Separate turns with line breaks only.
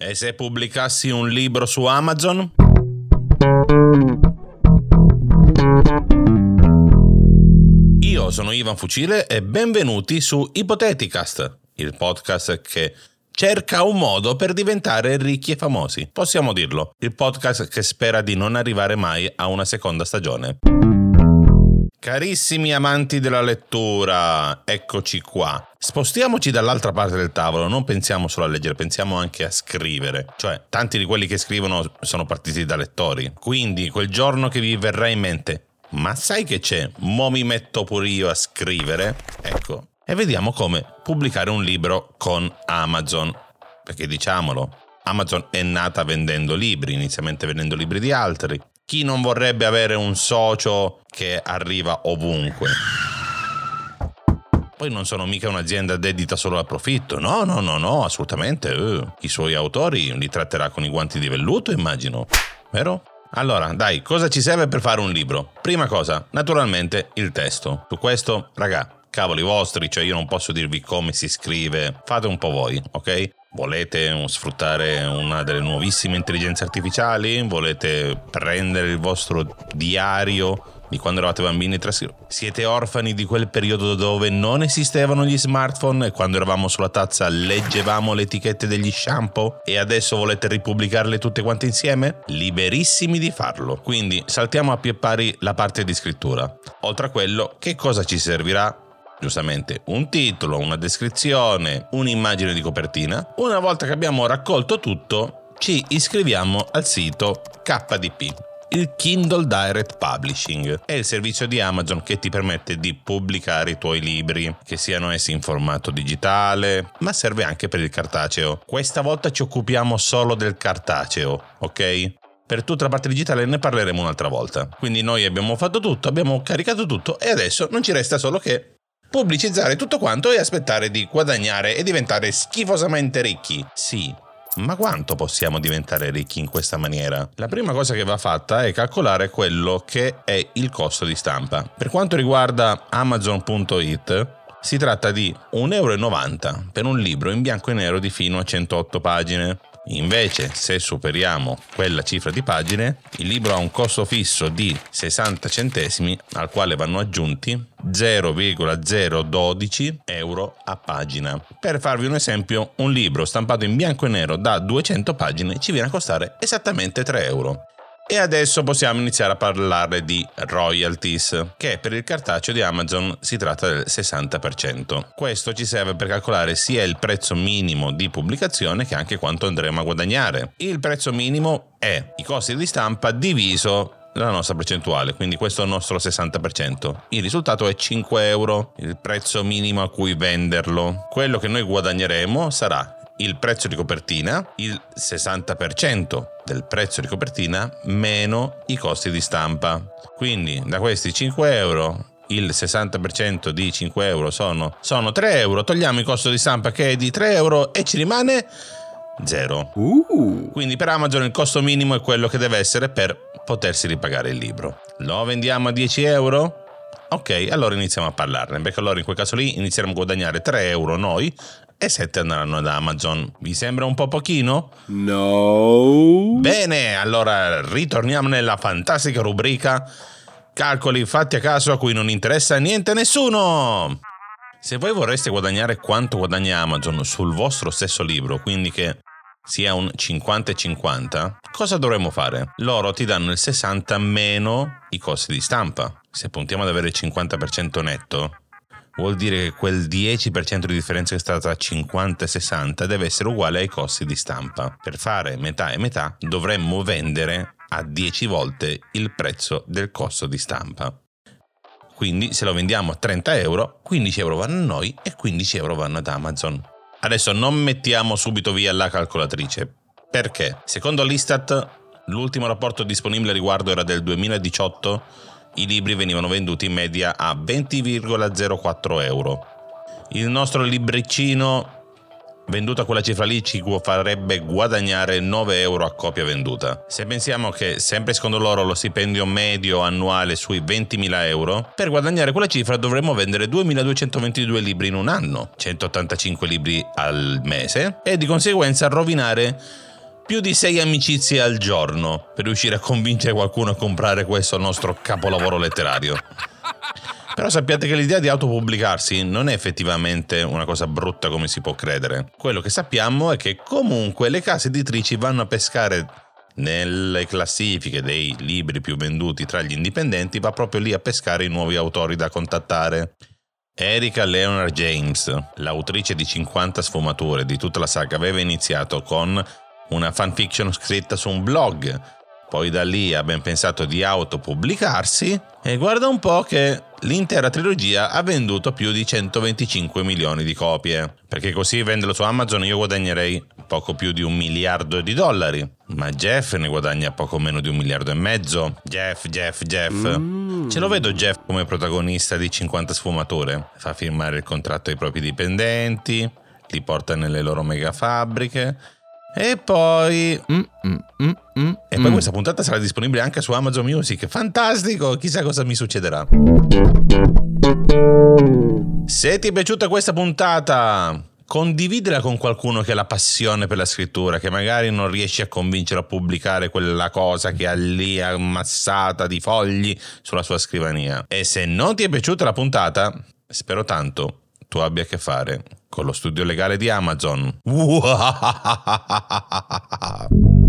E se pubblicassi un libro su Amazon? Io sono Ivan Fucile e benvenuti su Ipoteticast, il podcast che cerca un modo per diventare ricchi e famosi. Possiamo dirlo, il podcast che spera di non arrivare mai a una seconda stagione. Carissimi amanti della lettura, eccoci qua. Spostiamoci dall'altra parte del tavolo, non pensiamo solo a leggere, pensiamo anche a scrivere. Cioè, tanti di quelli che scrivono sono partiti da lettori. Quindi, quel giorno che vi verrà in mente, ma sai che c'è? Mo mi metto pure io a scrivere. Ecco, e vediamo come pubblicare un libro con Amazon. Perché diciamolo, Amazon è nata vendendo libri, inizialmente vendendo libri di altri. Chi non vorrebbe avere un socio che arriva ovunque? Poi non sono mica un'azienda dedita solo al profitto, no, no, no, no, assolutamente. Uh, I suoi autori li tratterà con i guanti di velluto, immagino. Vero? Allora, dai, cosa ci serve per fare un libro? Prima cosa, naturalmente, il testo. Su questo, raga, cavoli vostri, cioè io non posso dirvi come si scrive, fate un po' voi, ok? Volete sfruttare una delle nuovissime intelligenze artificiali? Volete prendere il vostro diario di quando eravate bambini siete orfani di quel periodo dove non esistevano gli smartphone e quando eravamo sulla tazza leggevamo le etichette degli shampoo e adesso volete ripubblicarle tutte quante insieme? Liberissimi di farlo. Quindi saltiamo a pie pari la parte di scrittura. Oltre a quello, che cosa ci servirà? Giustamente un titolo, una descrizione, un'immagine di copertina. Una volta che abbiamo raccolto tutto, ci iscriviamo al sito KDP. Il Kindle Direct Publishing è il servizio di Amazon che ti permette di pubblicare i tuoi libri, che siano essi in formato digitale, ma serve anche per il cartaceo. Questa volta ci occupiamo solo del cartaceo, ok? Per tutta la parte digitale ne parleremo un'altra volta. Quindi noi abbiamo fatto tutto, abbiamo caricato tutto e adesso non ci resta solo che pubblicizzare tutto quanto e aspettare di guadagnare e diventare schifosamente ricchi. Sì, ma quanto possiamo diventare ricchi in questa maniera? La prima cosa che va fatta è calcolare quello che è il costo di stampa. Per quanto riguarda Amazon.it, si tratta di 1,90 euro per un libro in bianco e nero di fino a 108 pagine. Invece, se superiamo quella cifra di pagine, il libro ha un costo fisso di 60 centesimi al quale vanno aggiunti 0,012 euro a pagina. Per farvi un esempio, un libro stampato in bianco e nero da 200 pagine ci viene a costare esattamente 3 euro. E adesso possiamo iniziare a parlare di royalties, che per il cartaceo di Amazon si tratta del 60%. Questo ci serve per calcolare sia il prezzo minimo di pubblicazione che anche quanto andremo a guadagnare. Il prezzo minimo è i costi di stampa diviso la nostra percentuale, quindi questo è il nostro 60%. Il risultato è 5 euro, il prezzo minimo a cui venderlo. Quello che noi guadagneremo sarà il prezzo di copertina, il 60% del prezzo di copertina meno i costi di stampa. Quindi da questi 5 euro il 60% di 5 euro sono, sono 3 euro, togliamo il costo di stampa che è di 3 euro e ci rimane 0. Uh. Quindi per Amazon il costo minimo è quello che deve essere per potersi ripagare il libro. Lo vendiamo a 10 euro? Ok, allora iniziamo a parlarne, perché allora in quel caso lì inizieremo a guadagnare 3 euro noi e 7 andranno ad Amazon. Vi sembra un po' pochino?
No.
Bene, allora ritorniamo nella fantastica rubrica calcoli fatti a caso a cui non interessa niente a nessuno. Se voi vorreste guadagnare quanto guadagna Amazon sul vostro stesso libro, quindi che sia un 50 50, cosa dovremmo fare? Loro ti danno il 60 meno i costi di stampa. Se puntiamo ad avere il 50% netto, vuol dire che quel 10% di differenza che sta tra 50 e 60 deve essere uguale ai costi di stampa. Per fare metà e metà dovremmo vendere a 10 volte il prezzo del costo di stampa. Quindi se lo vendiamo a 30 euro, 15 euro vanno a noi e 15 euro vanno ad Amazon. Adesso non mettiamo subito via la calcolatrice. Perché? Secondo l'Istat, l'ultimo rapporto disponibile a riguardo era del 2018 i libri venivano venduti in media a 20,04 euro. Il nostro libricino venduto a quella cifra lì ci farebbe guadagnare 9 euro a copia venduta. Se pensiamo che sempre secondo loro lo stipendio medio annuale sui 20.000 euro, per guadagnare quella cifra dovremmo vendere 2.222 libri in un anno, 185 libri al mese e di conseguenza rovinare più di 6 amicizie al giorno per riuscire a convincere qualcuno a comprare questo nostro capolavoro letterario. Però sappiate che l'idea di autopubblicarsi non è effettivamente una cosa brutta come si può credere. Quello che sappiamo è che comunque le case editrici vanno a pescare nelle classifiche dei libri più venduti tra gli indipendenti, va proprio lì a pescare i nuovi autori da contattare. Erika Leonard James, l'autrice di 50 sfumature di tutta la saga, aveva iniziato con una fanfiction scritta su un blog. Poi da lì ha ben pensato di autopubblicarsi e guarda un po' che l'intera trilogia ha venduto più di 125 milioni di copie. Perché così venderlo su Amazon io guadagnerei poco più di un miliardo di dollari. Ma Jeff ne guadagna poco meno di un miliardo e mezzo. Jeff, Jeff, Jeff. Mm. Ce lo vedo Jeff come protagonista di 50 sfumature. Fa firmare il contratto ai propri dipendenti, li porta nelle loro mega fabbriche e poi... Mm, mm, mm, mm e poi mm. questa puntata sarà disponibile anche su Amazon Music. Fantastico! Chissà cosa mi succederà. Se ti è piaciuta questa puntata, condividila con qualcuno che ha la passione per la scrittura, che magari non riesce a convincere a pubblicare quella cosa che ha lì ammassata di fogli sulla sua scrivania. E se non ti è piaciuta la puntata, spero tanto tu abbia a che fare con lo studio legale di Amazon.